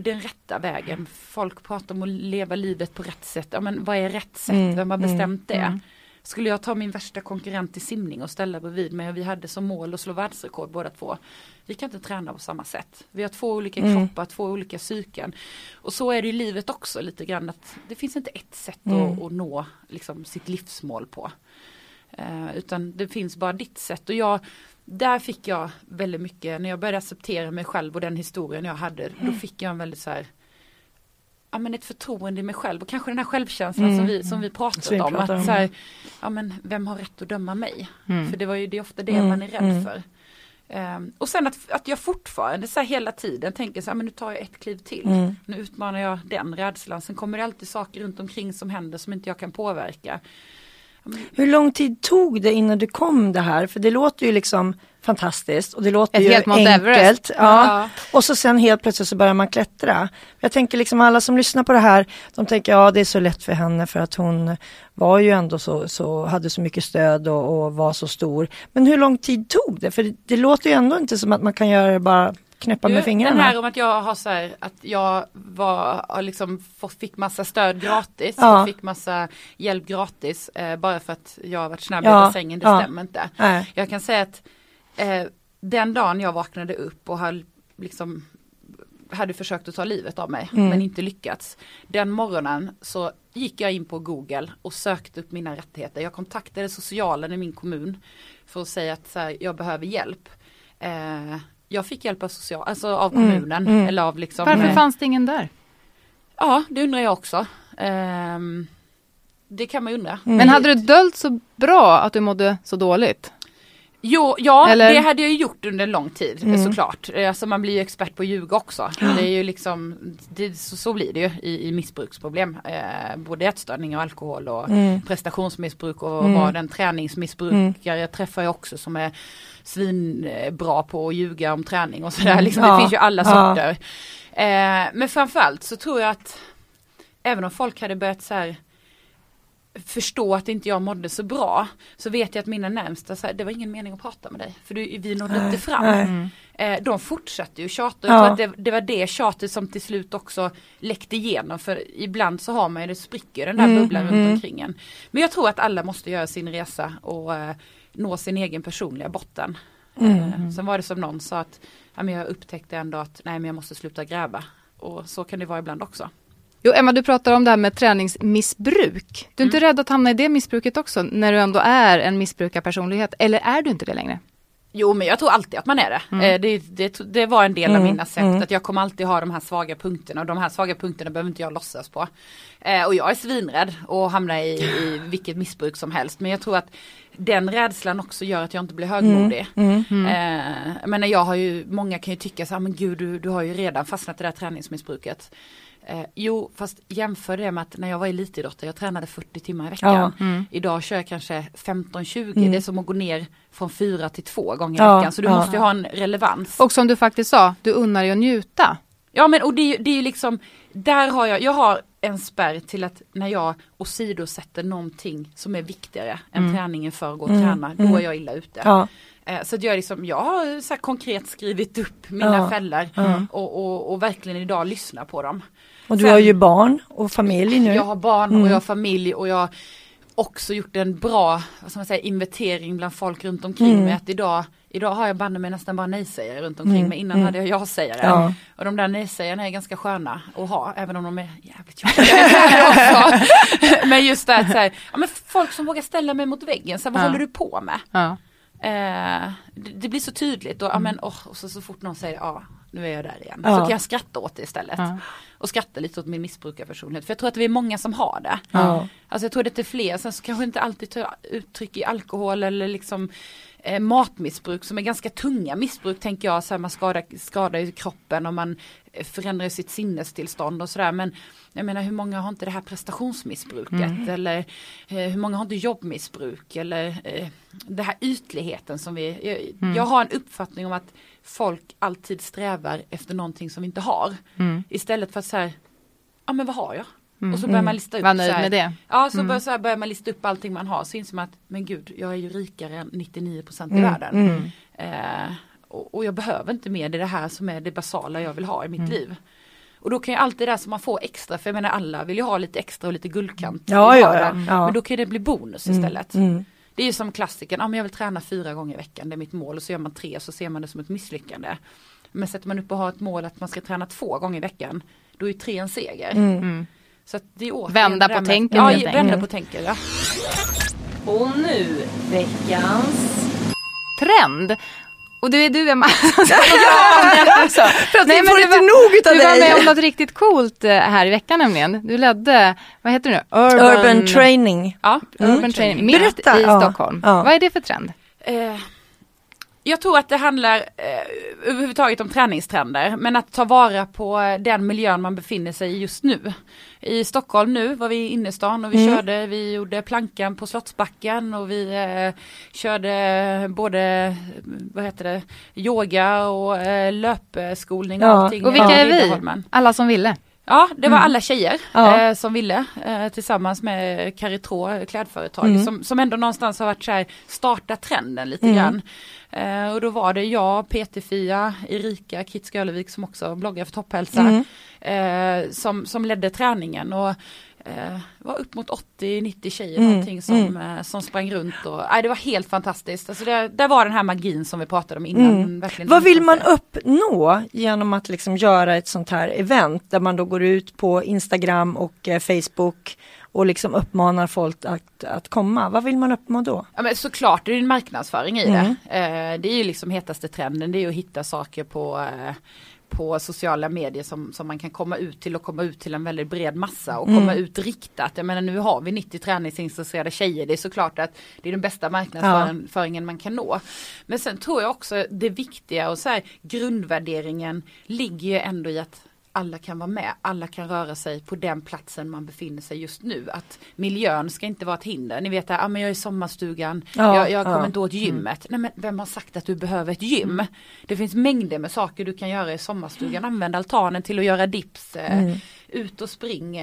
Den rätta vägen. Folk pratar om att leva livet på rätt sätt. Ja men vad är rätt sätt? Mm, Vem har bestämt mm, det? Mm. Skulle jag ta min värsta konkurrent i simning och ställa bredvid mig och vi hade som mål att slå världsrekord båda två. Vi kan inte träna på samma sätt. Vi har två olika mm. kroppar, två olika psyken. Och så är det i livet också lite grann att det finns inte ett sätt att, mm. att, nå liksom, sitt livsmål på. Uh, utan det finns bara ditt sätt och jag där fick jag väldigt mycket, när jag började acceptera mig själv och den historien jag hade, mm. då fick jag en väldigt så här, ja men ett förtroende i mig själv och kanske den här självkänslan mm. som vi, som vi pratat vi om. Att så här, ja men vem har rätt att döma mig? Mm. För det var ju det är ofta det mm. man är rädd mm. för. Um, och sen att, att jag fortfarande så här hela tiden tänker så här, men nu tar jag ett kliv till. Mm. Nu utmanar jag den rädslan. Sen kommer det alltid saker runt omkring som händer som inte jag kan påverka. Hur lång tid tog det innan du kom det här? För det låter ju liksom fantastiskt och det låter Ett ju helt enkelt. Ja. ja. Och så sen helt plötsligt så börjar man klättra. Jag tänker liksom alla som lyssnar på det här, de tänker ja det är så lätt för henne för att hon var ju ändå så, så hade så mycket stöd och, och var så stor. Men hur lång tid tog det? För det, det låter ju ändå inte som att man kan göra det bara knäppa med fingrarna. Den här om att jag har så här, att jag var, liksom fick massa stöd gratis, ja. fick massa hjälp gratis eh, bara för att jag har varit snabb ja. i bassängen, det ja. stämmer inte. Nej. Jag kan säga att eh, den dagen jag vaknade upp och har liksom hade försökt att ta livet av mig men inte lyckats. Den morgonen så gick jag in på Google och sökte upp mina rättigheter. Jag kontaktade socialen i min kommun för att säga att här, jag behöver hjälp. Eh, jag fick hjälp av, social, alltså av kommunen. Eller av liksom, Varför eh, fanns det ingen där? Ja, det undrar jag också. Ehm, det kan man undra. Men hade du döljt så bra att du mådde så dåligt? Jo, ja Eller? det hade jag gjort under en lång tid såklart. Eh, Alltså man blir ju expert på att ljuga också. Det är ju liksom, det, så, så blir det ju i, i missbruksproblem. Eh, både ätstörning och alkohol och prestationsmissbruk och vara den träningsmissbrukare jag träffar jag också som är svinbra på att ljuga om träning och sådär. Liksom, Ja. Det finns ju alla Ja. sorter. Eh, men framförallt så tror jag att även om folk hade börjat så här förstå att inte jag mådde så bra så vet jag att mina närmsta så här, det var ingen mening att prata med dig för du, vi nådde inte fram. nej. Eh, de fortsatte ju tjata och Ja. att det, det var det tjatet som till slut också läckte igenom för ibland så har man ju, det spricker den där Mm, bubblan runt omkring en. Men jag tror att alla måste göra sin resa och eh, nå sin egen personliga botten. Mm. Eh, sen var det som någon sa att ja, men jag upptäckte ändå att nej men jag måste sluta gräva. Och så kan det vara ibland också. Jo, Emma, du pratar om det här med träningsmissbruk. Du är inte rädd att hamna i det missbruket också, när du ändå är en missbrukarpersonlighet? Eller är du inte det längre? Jo men jag tror alltid att man är det. Eh, det, det. Det var en del av Mm, mina sätt mm. att jag kommer alltid ha de här svaga punkterna och de här svaga punkterna behöver inte jag låtsas på. Eh, och jag är svinrädd att hamna i, i vilket missbruk som helst men jag tror att den rädslan också gör att jag inte blir högmodig. Mm. Eh, men jag har ju, många kan ju tycka så här, men gud du, du har ju redan fastnat i det här träningsmissbruket. Eh, jo, fast jämför det med att när jag var elitidrottare, jag tränade 40 timmar i veckan. Ja. Idag kör jag kanske 15-20, det är som att gå ner från fyra till två gånger i Ja, veckan. Så du ja. måste ju ha en relevans. Och som du faktiskt sa, du unnar dig att njuta. Ja men och det, är det är ju liksom, där har jag, jag har en spärr till att när jag åsidosätter någonting som är viktigare än träningen för att gå och träna, då är jag illa ute. Ja. Eh, Så att jag, liksom, jag har så konkret skrivit upp mina Ja, fällor och, och, och verkligen idag lyssnar på dem. Och du Sen- har ju barn och familj nu. Jag har barn och jag har familj och jag har också gjort en bra vad ska man säga, inventering bland folk runt omkring mig. Att idag, idag har jag banne mig nästan bara nej-sägare runt omkring mig. Innan hade jag ja-sägare. Ja. Och de där nej-sägarna är ganska sköna att ha, även om de är jävligt jobbiga. <laughs> <laughs> Men just det att så här, ja, men folk som vågar ställa mig mot väggen, så här, vad Ja. håller du på med? Ja. Eh, det, det blir så tydligt och, ja, men, åh, och så, så fort någon säger ja, nu är jag där igen. Ja. Så kan jag skratta åt det istället. Ja. Och skratta lite åt min missbrukarpersonlighet. För jag tror att vi är många som har det. Ja. Alltså jag tror att det är fler, sen så kanske inte alltid tar uttryck i alkohol eller liksom eh, matmissbruk som är ganska tunga missbruk tänker jag. Så här, man skadar, skadar ju kroppen och man eh, förändrar sitt sinnestillstånd och sådär. Men jag menar hur många har inte det här prestationsmissbruket eller eh, hur många har inte jobbmissbruk eller eh, det här ytligheten som vi, jag, jag har en uppfattning om att folk alltid strävar efter någonting som vi inte har. Istället för att säga, ja men vad har jag? Och så börjar man lista upp Var nöjd med det. Ja, så, börjar, så här börjar man lista upp allting man har. Så inser man att, men gud, jag är ju rikare än 99% i världen. Eh, och, och jag behöver inte mer, det är det här som är det basala jag vill ha i mitt liv. Och då kan ju allt det där som man får extra, för jag menar alla vill ju ha lite extra och lite guldkant Ja, ja, ja. Men då kan det bli bonus istället. Mm. Det är ju som klassiken, ja men jag vill träna fyra gånger i veckan, det är mitt mål. Och så gör man tre så ser man det som ett misslyckande. Men sätter man upp och har ett mål att man ska träna två gånger i veckan, då är ju tre en seger. Mm. Så att det är återigen Vända på med- tänken Ja, vända på tänken. Ja. Och nu veckans... Trend. Och det är du Emma. <laughs> alltså, för att Nej, vi men får inte var- nog utav Du var med om dig. något riktigt coolt eh, här i veckan nämligen. Du ledde, vad heter det nu? Urban, Urban training. Ja. Urban training. Mitt Berätta, i ja, Stockholm. ja. Vad är det för trend? Eh, jag tror att det handlar eh, överhuvudtaget om träningstrender, men att ta vara på den miljön man befinner sig i just nu. I Stockholm nu var vi i innerstan och vi körde, vi gjorde plankan på Slottsbacken och vi eh, körde både, vad heter det, yoga och eh, löpskolning och Ja. allting. Och vilka är vi? Alla som ville. Ja, det var alla tjejer Ja. eh, som ville eh, tillsammans med Caritrå klädföretag som, som ändå någonstans har varit så här starta trenden lite grann. Eh, och då var det jag, PT-Fia, Erika Kit Skölevik som också bloggar för Topphälsa eh, som, som ledde träningen. Och eh, var upp mot 80-90 tjejer Mm, någonting som, eh, som sprang runt och nej, det var helt fantastiskt. Alltså det, där var den här magin som vi pratade om innan. Mm. Verkligen Vad vill man uppnå genom att liksom göra ett sånt här event där man då går ut på Instagram och eh, Facebook och liksom uppmanar folk att, att komma? Vad vill man uppnå då? Ja, men såklart det är en marknadsföring i Mm. det. Eh, det är ju liksom hetaste trenden, det är att hitta saker på eh, på sociala medier som, som man kan komma ut till och komma ut till en väldigt bred massa och Mm. komma ut riktat. Jag menar nu har vi 90 träningsintresserade tjejer. Det är såklart att det är den bästa marknadsföringen man kan nå. Men sen tror jag också det viktiga och så här, grundvärderingen ligger ju ändå i att alla kan vara med, alla kan röra sig på den platsen man befinner sig just nu. Att miljön ska inte vara ett hinder. Ni vet att ah, men jag är i sommarstugan, Ja, jag, jag kommer ja. Mm. inte åt gymmet. Nej men vem har sagt att du behöver ett gym? Det finns mängder med saker du kan göra i sommarstugan. Använd altanen till att göra dips, eh, Mm. ut och spring.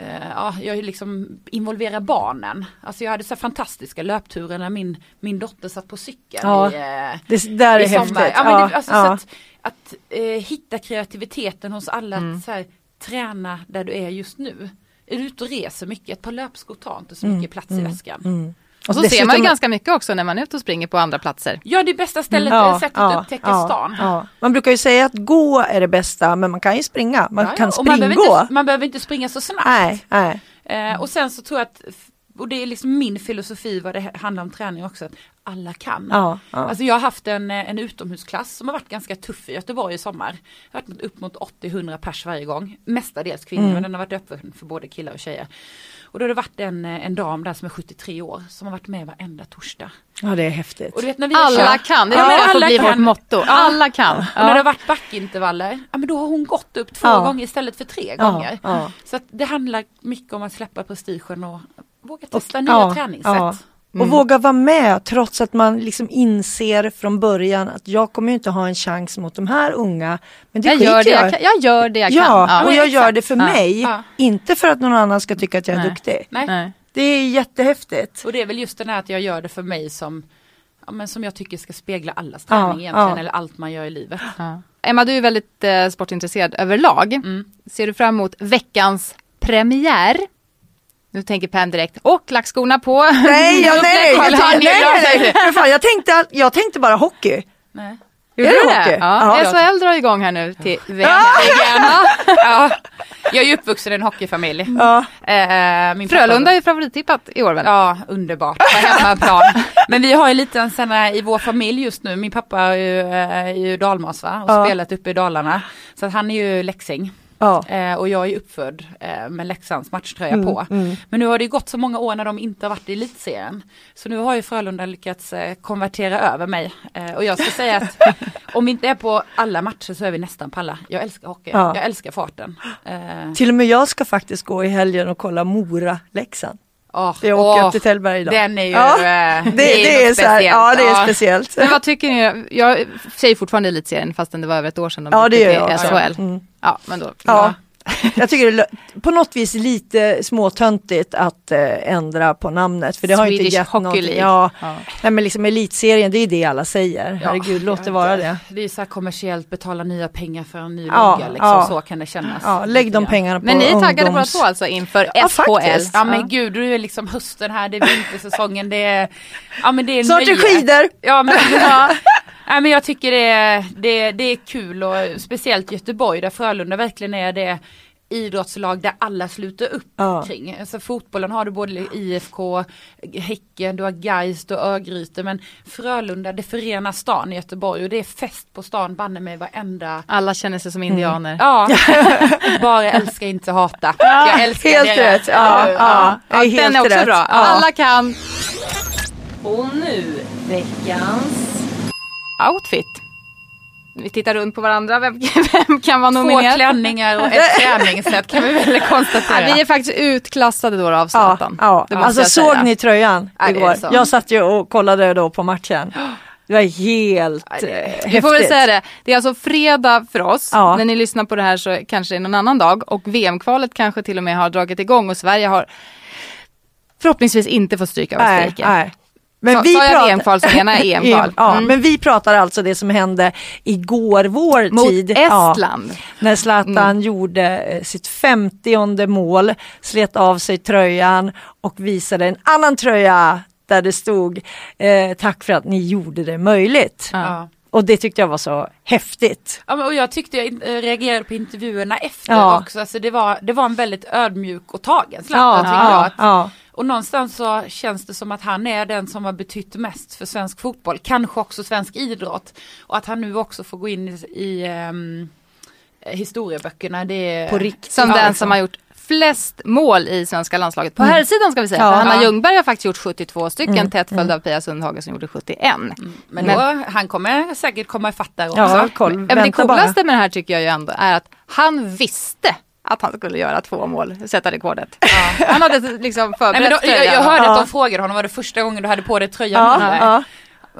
Eh, ja, jag liksom involverar barnen. Alltså jag hade så fantastiska löpturer när min, min dotter satt på cykeln. Ja, i, eh, Det där är i sommar. häftigt. Ja, men det, alltså, ja. Att, att eh, hitta kreativiteten hos alla, att så här, träna där du är just nu. Är du ute och reser mycket, ett par löpskor tar inte så mycket plats i väskan. Mm. Och så ser man ju Dessutom- ganska mycket också när man är ute och springer på andra platser. Ja det är bästa stället, Ja, sättet ja, att upptäcka ja, stan. ja. Man brukar ju säga att gå är det bästa men man kan ju springa. Man Ja, ja, kan och man, behöver inte, man behöver inte springa så snabbt. Nej, nej. Eh, och sen så tror jag att, och det är liksom min filosofi vad det handlar om träning också, att alla kan. Ja, ja. Alltså jag har haft en, eh, en utomhusklass som har varit ganska tuff i Göteborg i sommar. Jag har varit upp mot 80-100 pers varje gång. Mestadels kvinnor Mm. men den har varit öppen för både killar och tjejer. Och då har det varit en, eh, en dam där som är 73 år som har varit med varenda torsdag. ja, det är häftigt. Och du vet när vi Alla kört- kan, det Ja, är får alla bli kan. vårt motto. Alla kan. Och när det har Ja. varit backintervaller, ja men då har hon gått upp två Ja. gånger istället för tre Ja, gånger. ja. Så att det handlar mycket om att släppa prestigen och våga Och- testa nya ja, träningssätt. Ja. Och våga vara med trots att man liksom inser från början att jag kommer ju inte ha en chans mot de här unga. Men det Jag gör det skiter jag, kan, jag gör det jag Ja, kan. och men jag exakt. gör det för Ja. mig. Ja. Inte för att någon annan ska tycka att jag är Nej. duktig. Nej. Det är jättehäftigt. Och det är väl just den här att jag gör det för mig som, ja, men som jag tycker ska spegla allas träning Ja, egentligen, ja. eller allt man gör i livet. Ja. Emma, du är väldigt eh, sportintresserad överlag. Mm. Ser du fram emot veckans premiär? Nu tänker Pam direkt, och klackskorna på. Nej, ja, <laughs> nej, jag, tänkte, nej, nej, nej, fan, jag, tänkte, jag tänkte bara hockey. Nej. Gjorde Är det du det? hockey? Ja. SHL drar igång här nu till VM. <laughs> Ja. Jag är ju uppvuxen i en hockeyfamilj. Ja. Eh, min pappa- Frölunda är favorittippat i år väl? Ja, underbart. Hemmaplan. <laughs> Men vi har ju lite en här i vår familj just nu. Min pappa är ju, eh, är ju dalmas va? och Ja. spelat uppe i Dalarna. Så att han är ju läxing. Ja. Eh, och jag är uppfödd eh, med Leksands matchtröja Mm, på. Men nu har det ju gått så många år när de inte har varit i elitserien. Så nu har ju Frölunda lyckats eh, konvertera över mig. Eh, och jag ska säga att <laughs> om vi inte är på alla matcher så är vi nästan på alla. Jag älskar hockey, Ja. jag älskar farten. Eh, Till och med jag ska faktiskt gå i helgen och kolla Mora-Leksand. åh, Jag åker åh, upp till Tällberg idag. Den är ju, Ja, eh, det, det, är något så här, ja, det är speciellt. <laughs> Men vad tycker ni? Jag säger fortfarande elitserien fastän det var över ett år sedan de Ja, det gör jag. SHL. Mm. Ja, men då. Ja. <laughs> Jag tycker det är på något vis lite småtöntigt att eh, ändra på namnet. För det har inte Swedish gett Hockey någonting. League. Ja. Ja. Nej, men liksom elitserien, det är det alla säger. Herregud, låt det vara det. Det är så här kommersiellt, betala nya pengar för en ny Ja, logga liksom. ja. Så kan det kännas. Ja, lägg de pengarna på Men ni är taggade båda ungdoms... två alltså inför Ja, SHL? faktiskt. Ja men gud, det är liksom hösten här, det är vintersäsongen, det är... Ja men det är Snart är skidor! Ja men, <laughs> ja. <laughs> Nej, men jag tycker det är, det, det är kul och speciellt Göteborg där Frölunda verkligen är det idrottslag där alla sluter upp Ja. kring. Alltså fotbollen har du både IFK, Häcken, du har du har Örgryte men Frölunda det förenar stan i Göteborg och det är fest på stan banne mig varenda Alla känner sig som indianer. Ja, <laughs> bara älska inte hata. Jag älskar Helt det. rätt. Ja, ja, Ja, den är också rätt. bra. Ja. Alla kan. Och nu veckans Outfit. Vi tittar runt på varandra, vem, <laughs> vem kan vara Två nominerad? klänningar och ett <laughs> träningssätt kan vi väl konstatera. Ja, vi är faktiskt utklassade då av Ja, Zlatan. ja. Måste alltså såg ni tröjan Ja, igår? så. Jag satt ju och kollade då på matchen. <gasps> Det var helt Ja, det- eh, Vi får väl häftigt. säga det. Det är alltså fredag för oss. Ja. När ni lyssnar på det här så kanske det är någon annan dag. Och VM-kvalet kanske till och med har dragit igång och Sverige har förhoppningsvis inte fått stryka av Nej, Nej. Sa- sa jag VM-kval så menar jag EM-kval. Ja, Mm. men vi pratar alltså det som hände igår vår Mot tid. Ja, Estland. Mm. när Zlatan gjorde eh, sitt femtionde mål, slet av sig tröjan och visade en annan tröja där det stod eh, tack för att ni gjorde det möjligt. Ja. Och det tyckte jag var så häftigt. Ja, men, och jag tyckte jag eh, reagerade på intervjuerna efter Ja. också. Alltså, det, var, det var en väldigt ödmjuk och tagen Zlatan tycker jag. ja, Att, ja. Och någonstans så känns det som att han är den som har betytt mest för svensk fotboll. Kanske också svensk idrott. Och att han nu också får gå in i, i ehm, historieböckerna. Det är, På riktigt. Som Ja, den liksom. som har gjort flest mål i svenska landslaget. På herrsidan ska vi säga. Ja. Hanna Ja. Ljungberg har faktiskt gjort 72 stycken, Mm. tätt följd av Pia Sundhage som gjorde 71. Men då, han kommer säkert komma ifatt där också. Ja, koll. Ja, men det Vänta bara. coolaste med det här tycker jag ju ändå är att han visste att han skulle göra två mål, sätta rekordet. Han hade liksom Nej, förberett men då, jag, jag hörde Ja. att de frågade honom, var det första gången du hade på dig tröjan Ja, ja.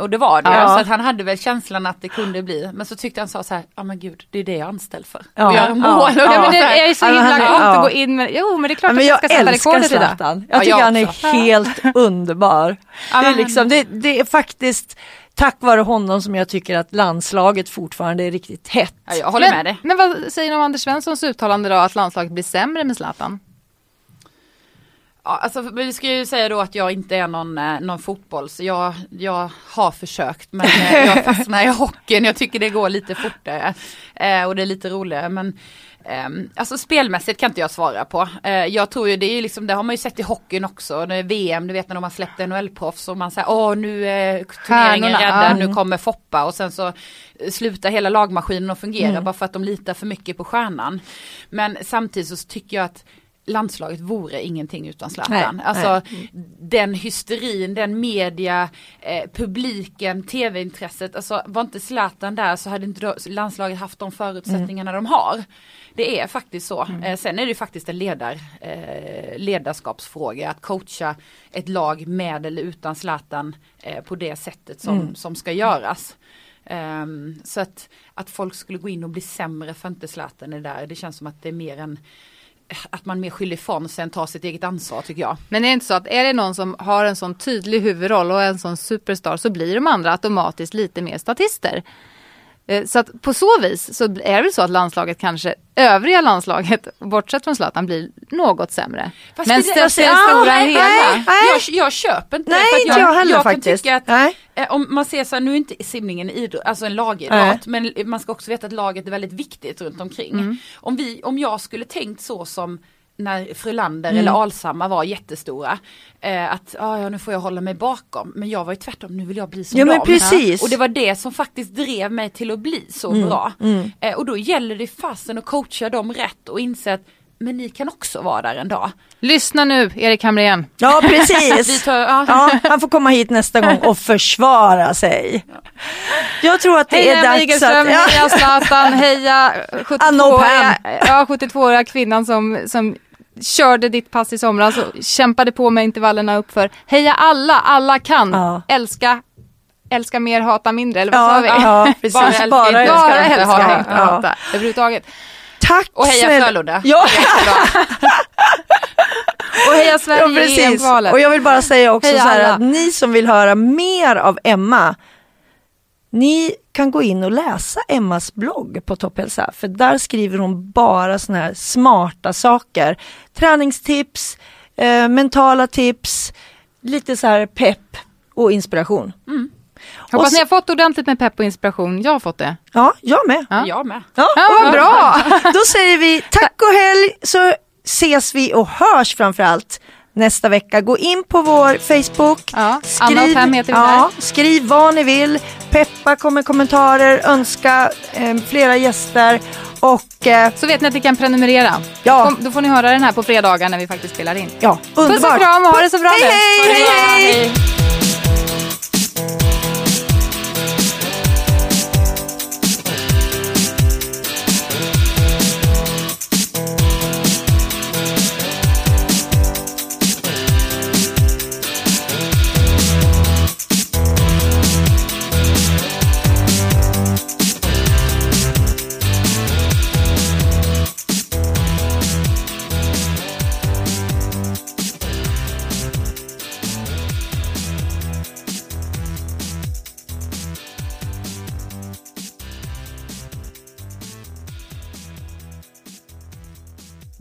Och det var det, Ja. så att han hade väl känslan att det kunde bli. Men så tyckte han sa så här, ja men gud, det är det jag anställd för. Ja. Göra Ja. mål. Ja, Ja, men det är så Ja, himla coolt ja. att gå in med, jo men det är klart Ja, men att jag ska sätta rekordet idag. Ja, Jag tycker jag han är helt underbar. Ja, Det är, liksom, det, det är faktiskt tack vare honom som jag tycker att landslaget fortfarande är riktigt hett. Ja, jag håller men, med dig. Men vad säger ni om Anders Svenssons uttalande då att landslaget blir sämre med Zlatan? Ja, alltså, vi ska ju säga då att jag inte är någon, eh, någon fotboll, så jag, jag har försökt men eh, jag <laughs> fastnar i hockeyn, jag tycker det går lite fortare eh, och det är lite roligare. Men alltså spelmässigt kan inte jag svara på. Eh, jag tror ju det är liksom, det har man ju sett i hockeyn också, det är VM, du vet när de har släppt NHL-proffs och man säger åh nu är turneringen räddad, nu kommer Foppa och sen så eh, slutar hela lagmaskinen att fungera bara för att de litar för mycket på stjärnan. Men samtidigt så tycker jag att landslaget vore ingenting utan Zlatan. Nej, alltså den hysterin, den media, eh, publiken, tv-intresset. Alltså var inte Zlatan där så hade inte landslaget haft de förutsättningarna de har. Det är faktiskt så. Eh, sen är det faktiskt en ledar, eh, ledarskapsfråga att coacha ett lag med eller utan Zlatan eh, på det sättet som, som ska göras. Ehm, så att, att folk skulle gå in och bli sämre för inte Zlatan är där, det känns som att det är mer en att man mer skyller ifrån sig än tar sitt eget ansvar tycker jag. Men är det inte så att är det någon som har en sån tydlig huvudroll och en sån superstar så blir de andra automatiskt lite mer statister. Eh, Så att på så vis så är det väl så att landslaget kanske, övriga landslaget, bortsett från Zlatan, blir något sämre. Fast Men det- alltså, det stora nej, hela. nej. Jag, jag köper inte Nej, det. för att inte jag heller jag faktiskt. Kan tycka att, Nej. eh, om man ser så här, nu är inte simningen en idrott, alltså en lagidrott, men man ska också veta att laget är väldigt viktigt runt omkring. Mm. Om, vi, om jag skulle tänkt så som när Frölander Mm. eller Alsamma var jättestora. Eh, att ah, ja, nu får jag hålla mig bakom. Men jag var ju tvärtom, nu vill jag bli som Ja, men dem. precis. Och det var det som faktiskt drev mig till att bli så Mm, bra. Eh, och då gäller det fasen att coacha dem rätt och inse att men ni kan också vara där en dag. Lyssna nu, Erik Hamrén. Ja <laughs> precis. tar, ja. Ja, han får komma hit nästa gång och försvara sig. Jag tror att det Heja är dags Wigerström, att... Ja. heja Zlatan, heja Anna och 72-åriga ja, 72 kvinnan som, som körde ditt pass i somras och kämpade på med intervallerna uppför. Heja alla, alla kan. Ja. Älska, älska mer, hata mindre, eller vad Ja, sa vi? ja, <laughs> precis. Bara älska, Bara inte älska. Bara inte älska, hata. inte Ja. hata överhuvudtaget. Tack Och heja snälla. Frölunda. Ja, <laughs> Och heja ja Sverige i precis. EM-kvalet. Och jag vill bara säga också Heja så här alla. att ni som vill höra mer av Emma, ni kan gå in och läsa Emmas blogg på Topphälsa, för där skriver hon bara såna här smarta saker. Träningstips, eh, mentala tips, lite så här pepp och inspiration. Hoppas och ni har fått ordentligt med pepp och inspiration. Jag har fått det. Ja, jag med. Ja. Jag med. Ja, Ja, vad bra! Då säger vi tack och helg så ses vi och hörs framförallt nästa vecka. Gå in på vår Facebook. Ja, Anna och Pam heter vi ja, Skriv vad ni vill. Peppa kommer kommentarer, önska eh, flera gäster och eh, Så vet ni att ni kan prenumerera. Ja. Kom, då får ni höra den här på fredagar när vi faktiskt spelar in. ja, Puss underbart. och kram och ha det så bra Hej, nu. hej, hej, hej.